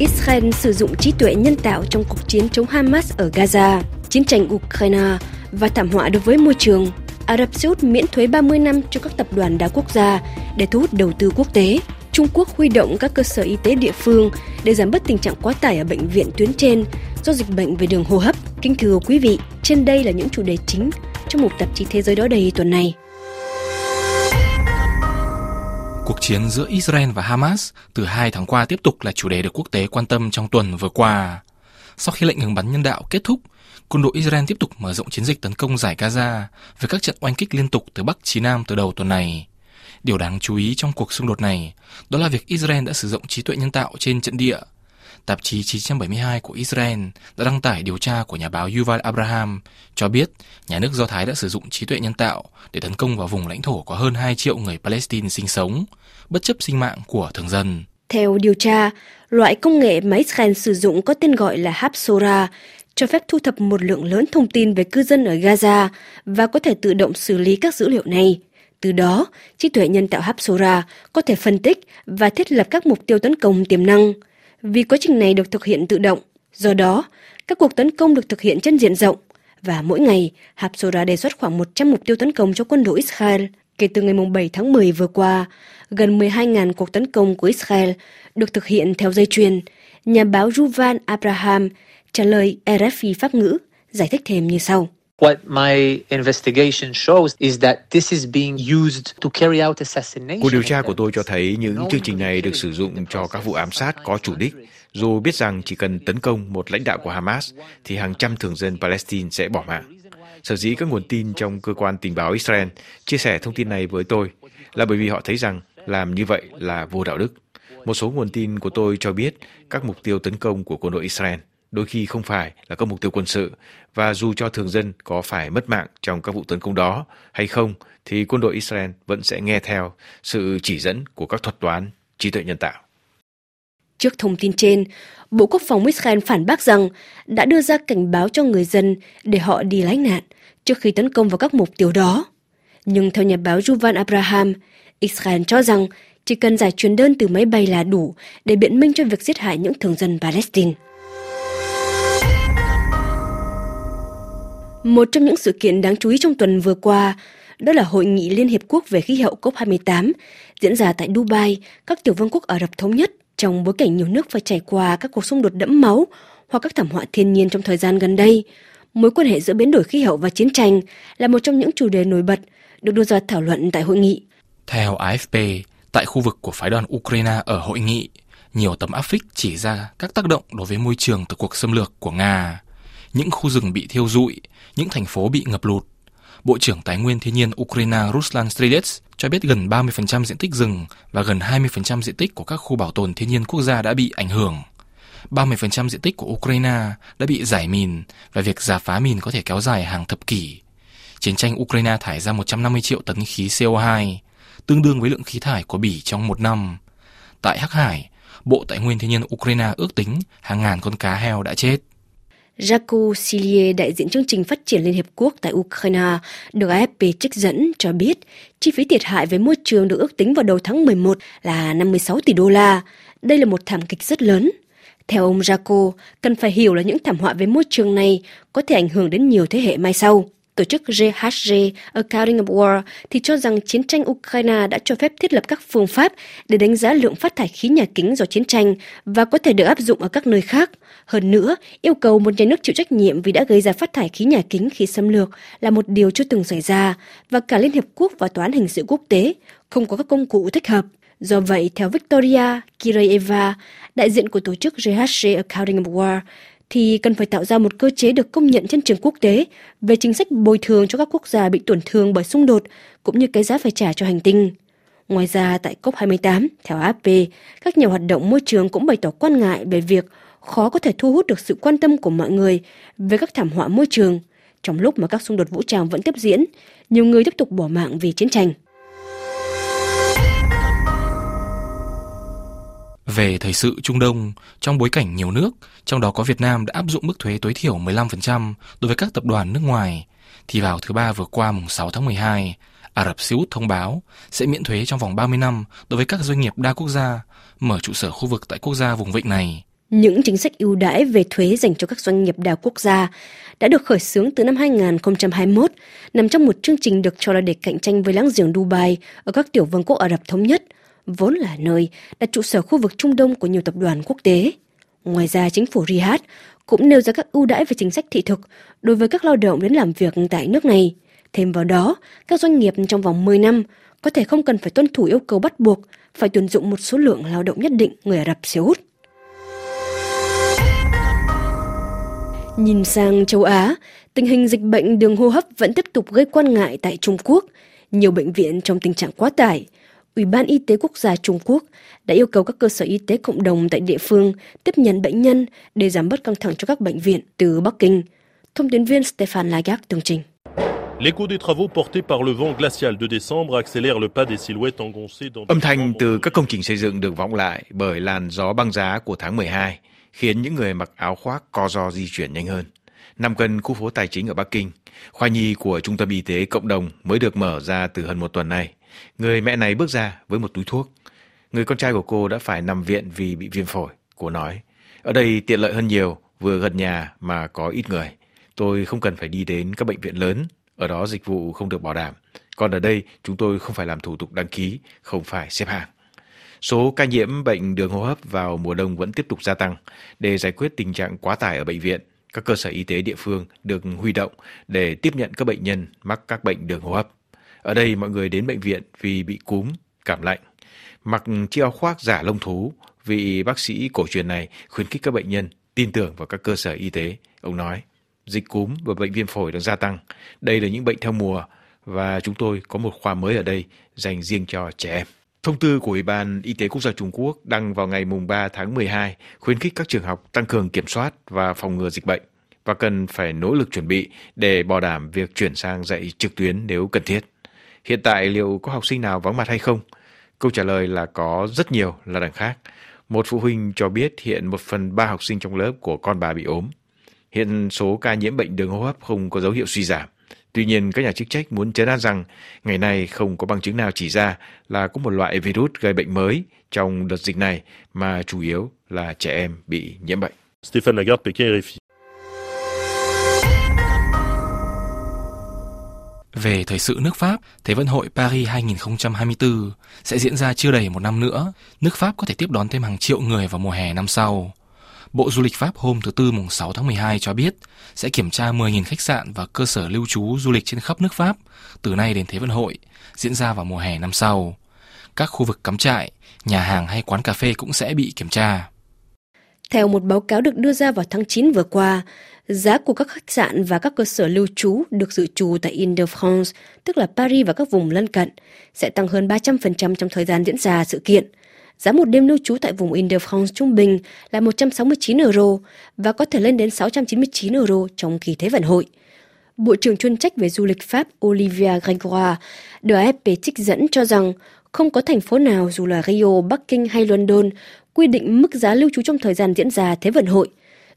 Israel sử dụng trí tuệ nhân tạo trong cuộc chiến chống Hamas ở Gaza, chiến tranh Ukraine và thảm họa đối với môi trường. Ả Rập Xê Út miễn thuế 30 năm cho các tập đoàn đa quốc gia để thu hút đầu tư quốc tế. Trung Quốc huy động các cơ sở y tế địa phương để giảm bớt tình trạng quá tải ở bệnh viện tuyến trên do dịch bệnh về đường hô hấp. Kính thưa quý vị, trên đây là những chủ đề chính trong một tạp chí Thế giới đó đầy tuần này. Chiến giữa Israel và Hamas từ hai tháng qua tiếp tục là chủ đề được quốc tế quan tâm trong tuần vừa qua. Sau khi lệnh ngừng bắn nhân đạo kết thúc, quân đội Israel tiếp tục mở rộng chiến dịch tấn công giải Gaza với các trận oanh kích liên tục từ Bắc chí Nam từ đầu tuần này. Điều đáng chú ý trong cuộc xung đột này đó là việc Israel đã sử dụng trí tuệ nhân tạo trên trận địa. Tạp chí 972 của Israel đã đăng tải điều tra của nhà báo Yuval Abraham cho biết nhà nước Do Thái đã sử dụng trí tuệ nhân tạo để tấn công vào vùng lãnh thổ có hơn 2 triệu người Palestine sinh sống, bất chấp sinh mạng của thường dân. Theo điều tra, loại công nghệ mà Israel sử dụng có tên gọi là Hapsora cho phép thu thập một lượng lớn thông tin về cư dân ở Gaza và có thể tự động xử lý các dữ liệu này. Từ đó, trí tuệ nhân tạo Hapsora có thể phân tích và thiết lập các mục tiêu tấn công tiềm năng. Vì quá trình này được thực hiện tự động, do đó, các cuộc tấn công được thực hiện trên diện rộng và mỗi ngày, Hapsora đề xuất khoảng 100 mục tiêu tấn công cho quân đội Israel. Kể từ ngày 7 tháng 10 vừa qua, gần 12.000 cuộc tấn công của Israel được thực hiện theo dây chuyền. Nhà báo Yuval Abraham trả lời RFI Pháp ngữ, giải thích thêm như sau. What my investigation shows is that this is being used to carry out assassination. Cuộc điều tra của tôi cho thấy những chương trình này được sử dụng cho các vụ ám sát có chủ đích, dù biết rằng chỉ cần tấn công một lãnh đạo của Hamas thì hàng trăm thường dân Palestine sẽ bỏ mạng. Sở dĩ các nguồn tin trong cơ quan tình báo Israel chia sẻ thông tin này với tôi là bởi vì họ thấy rằng làm như vậy là vô đạo đức. Một số nguồn tin của tôi cho biết các mục tiêu tấn công của quân đội Israel đôi khi không phải là các mục tiêu quân sự và dù cho thường dân có phải mất mạng trong các vụ tấn công đó hay không thì quân đội Israel vẫn sẽ nghe theo sự chỉ dẫn của các thuật toán trí tuệ nhân tạo. Trước thông tin trên, Bộ Quốc phòng Israel phản bác rằng đã đưa ra cảnh báo cho người dân để họ đi lánh nạn trước khi tấn công vào các mục tiêu đó. Nhưng theo nhà báo Yuval Abraham, Israel cho rằng chỉ cần giải truyền đơn từ máy bay là đủ để biện minh cho việc giết hại những thường dân Palestine. Một trong những sự kiện đáng chú ý trong tuần vừa qua đó là Hội nghị Liên Hiệp Quốc về khí hậu COP28 diễn ra tại Dubai, các tiểu vương quốc Ả Rập Thống Nhất trong bối cảnh nhiều nước phải trải qua các cuộc xung đột đẫm máu hoặc các thảm họa thiên nhiên trong thời gian gần đây. Mối quan hệ giữa biến đổi khí hậu và chiến tranh là một trong những chủ đề nổi bật được đưa ra thảo luận tại hội nghị. Theo AFP, tại khu vực của phái đoàn Ukraine ở hội nghị, nhiều tấm áp phích chỉ ra các tác động đối với môi trường từ cuộc xâm lược của Nga. Những khu rừng bị thiêu rụi, những thành phố bị ngập lụt. Bộ trưởng Tài nguyên Thiên nhiên Ukraine Ruslan Stridets cho biết gần 30% diện tích rừng và gần 20% diện tích của các khu bảo tồn thiên nhiên quốc gia đã bị ảnh hưởng. 30% diện tích của Ukraine đã bị giải mìn và việc giả phá mìn có thể kéo dài hàng thập kỷ. Chiến tranh Ukraine thải ra 150 triệu tấn khí CO2, tương đương với lượng khí thải của Bỉ trong một năm. Tại Hắc Hải, Bộ Tài nguyên Thiên nhiên Ukraine ước tính hàng ngàn con cá heo đã chết. Jaco Silie, đại diện chương trình phát triển Liên Hiệp Quốc tại Ukraine, được AFP trích dẫn cho biết chi phí thiệt hại với môi trường được ước tính vào đầu tháng 11 là 56 tỷ đô la. Đây là một thảm kịch rất lớn. Theo ông Jaco, cần phải hiểu là những thảm họa với môi trường này có thể ảnh hưởng đến nhiều thế hệ mai sau. Tổ chức GHG Accounting of War thì cho rằng chiến tranh Ukraine đã cho phép thiết lập các phương pháp để đánh giá lượng phát thải khí nhà kính do chiến tranh và có thể được áp dụng ở các nơi khác. Hơn nữa, yêu cầu một nhà nước chịu trách nhiệm vì đã gây ra phát thải khí nhà kính khi xâm lược là một điều chưa từng xảy ra và cả Liên Hiệp Quốc và Tòa án Hình sự Quốc tế không có các công cụ thích hợp. Do vậy, theo Victoria Kirayeva, đại diện của tổ chức GHG Accounting of War, thì cần phải tạo ra một cơ chế được công nhận trên trường quốc tế về chính sách bồi thường cho các quốc gia bị tổn thương bởi xung đột cũng như cái giá phải trả cho hành tinh. Ngoài ra, tại COP28, theo AFP, các nhà hoạt động môi trường cũng bày tỏ quan ngại về việc khó có thể thu hút được sự quan tâm của mọi người về các thảm họa môi trường. Trong lúc mà các xung đột vũ trang vẫn tiếp diễn, nhiều người tiếp tục bỏ mạng vì chiến tranh. Về thời sự Trung Đông, trong bối cảnh nhiều nước, trong đó có Việt Nam đã áp dụng mức thuế tối thiểu 15% đối với các tập đoàn nước ngoài, thì vào thứ ba vừa qua mùng 6 tháng 12, Ả Rập Xê Út thông báo sẽ miễn thuế trong vòng 30 năm đối với các doanh nghiệp đa quốc gia mở trụ sở khu vực tại quốc gia vùng vịnh này. Những chính sách ưu đãi về thuế dành cho các doanh nghiệp đa quốc gia đã được khởi xướng từ năm 2021, nằm trong một chương trình được cho là để cạnh tranh với láng giềng Dubai ở các tiểu vương quốc Ả Rập Thống Nhất, vốn là nơi đặt trụ sở khu vực Trung Đông của nhiều tập đoàn quốc tế. Ngoài ra, chính phủ Riyadh cũng nêu ra các ưu đãi về chính sách thị thực đối với các lao động đến làm việc tại nước này. Thêm vào đó, các doanh nghiệp trong vòng 10 năm có thể không cần phải tuân thủ yêu cầu bắt buộc phải tuyển dụng một số lượng lao động nhất định người Ả Rập Xê Út. Nhìn sang châu Á, tình hình dịch bệnh đường hô hấp vẫn tiếp tục gây quan ngại tại Trung Quốc. Nhiều bệnh viện trong tình trạng quá tải. Ủy ban Y tế Quốc gia Trung Quốc đã yêu cầu các cơ sở y tế cộng đồng tại địa phương tiếp nhận bệnh nhân để giảm bớt căng thẳng cho các bệnh viện từ Bắc Kinh. Thông tin viên Stefan Lagarde tường trình. L'écho des travaux portés par le vent glacial de décembre accélère le pas des silhouettes engoncées dans Âm thanh từ các công trình xây dựng được vọng lại bởi làn gió băng giá của tháng 12, khiến những người mặc áo khoác co ro di chuyển nhanh hơn. Nằm gần khu phố tài chính ở Bắc Kinh, khoa nhi của Trung tâm Y tế Cộng đồng mới được mở ra từ hơn một tuần nay. Người mẹ này bước ra với một túi thuốc. Người con trai của cô đã phải nằm viện vì bị viêm phổi, cô nói. Ở đây tiện lợi hơn nhiều, vừa gần nhà mà có ít người. Tôi không cần phải đi đến các bệnh viện lớn ở đó dịch vụ không được bảo đảm. Còn ở đây, chúng tôi không phải làm thủ tục đăng ký, không phải xếp hàng. Số ca nhiễm bệnh đường hô hấp vào mùa đông vẫn tiếp tục gia tăng. Để giải quyết tình trạng quá tải ở bệnh viện, các cơ sở y tế địa phương được huy động để tiếp nhận các bệnh nhân mắc các bệnh đường hô hấp. Ở đây mọi người đến bệnh viện vì bị cúm, cảm lạnh. Mặc chiếc áo khoác giả lông thú, vị bác sĩ cổ truyền này khuyến khích các bệnh nhân tin tưởng vào các cơ sở y tế. Ông nói dịch cúm và bệnh viêm phổi đang gia tăng. Đây là những bệnh theo mùa và chúng tôi có một khoa mới ở đây dành riêng cho trẻ em. Thông tư của Ủy ban Y tế Quốc gia Trung Quốc đăng vào ngày 3 tháng 12 khuyến khích các trường học tăng cường kiểm soát và phòng ngừa dịch bệnh và cần phải nỗ lực chuẩn bị để bảo đảm việc chuyển sang dạy trực tuyến nếu cần thiết. Hiện tại liệu có học sinh nào vắng mặt hay không? Câu trả lời là có rất nhiều là đằng khác. Một phụ huynh cho biết hiện một phần ba học sinh trong lớp của con bà bị ốm. Hiện số ca nhiễm bệnh đường hô hấp không có dấu hiệu suy giảm. Tuy nhiên, các nhà chức trách muốn chấn an rằng ngày nay không có bằng chứng nào chỉ ra là có một loại virus gây bệnh mới trong đợt dịch này mà chủ yếu là trẻ em bị nhiễm bệnh. Stéphane Lagarde, Pékin, RFI. Về thời sự nước Pháp, Thế vận hội Paris 2024 sẽ diễn ra chưa đầy một năm nữa. Nước Pháp có thể tiếp đón thêm hàng triệu người vào mùa hè năm sau. Bộ Du lịch Pháp hôm thứ Tư mùng 6 tháng 12 cho biết sẽ kiểm tra 10.000 khách sạn và cơ sở lưu trú du lịch trên khắp nước Pháp từ nay đến Thế vận hội, diễn ra vào mùa hè năm sau. Các khu vực cắm trại, nhà hàng hay quán cà phê cũng sẽ bị kiểm tra. Theo một báo cáo được đưa ra vào tháng 9 vừa qua, giá của các khách sạn và các cơ sở lưu trú được dự trù tại Ile-de-France, tức là Paris và các vùng lân cận, sẽ tăng hơn 300% trong thời gian diễn ra sự kiện – Giá một đêm lưu trú tại vùng Ile-de-France trung bình là 169 euro và có thể lên đến 699 euro trong kỳ Thế vận hội. Bộ trưởng chuyên trách về du lịch Pháp Olivia Gregoire được AFP trích dẫn cho rằng không có thành phố nào dù là Rio, Bắc Kinh hay London quy định mức giá lưu trú trong thời gian diễn ra Thế vận hội.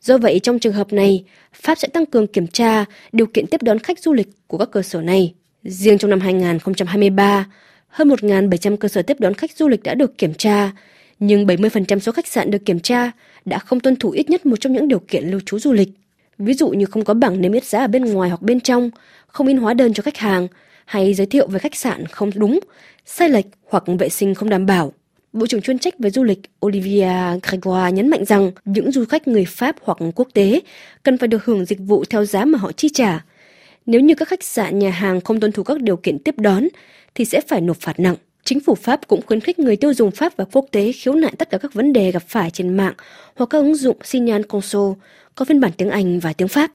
Do vậy, trong trường hợp này, Pháp sẽ tăng cường kiểm tra điều kiện tiếp đón khách du lịch của các cơ sở này. Riêng trong năm 2023, hơn 1.700 cơ sở tiếp đón khách du lịch đã được kiểm tra, nhưng 70% số khách sạn được kiểm tra đã không tuân thủ ít nhất một trong những điều kiện lưu trú du lịch. Ví dụ như không có bảng niêm yết giá ở bên ngoài hoặc bên trong, không in hóa đơn cho khách hàng, hay giới thiệu về khách sạn không đúng, sai lệch hoặc vệ sinh không đảm bảo. Bộ trưởng chuyên trách về du lịch Olivia Gregoire nhấn mạnh rằng những du khách người Pháp hoặc quốc tế cần phải được hưởng dịch vụ theo giá mà họ chi trả. Nếu như các khách sạn, nhà hàng không tuân thủ các điều kiện tiếp đón, thì sẽ phải nộp phạt nặng. Chính phủ Pháp cũng khuyến khích người tiêu dùng Pháp và quốc tế khiếu nại tất cả các vấn đề gặp phải trên mạng hoặc các ứng dụng Signal Console có phiên bản tiếng Anh và tiếng Pháp.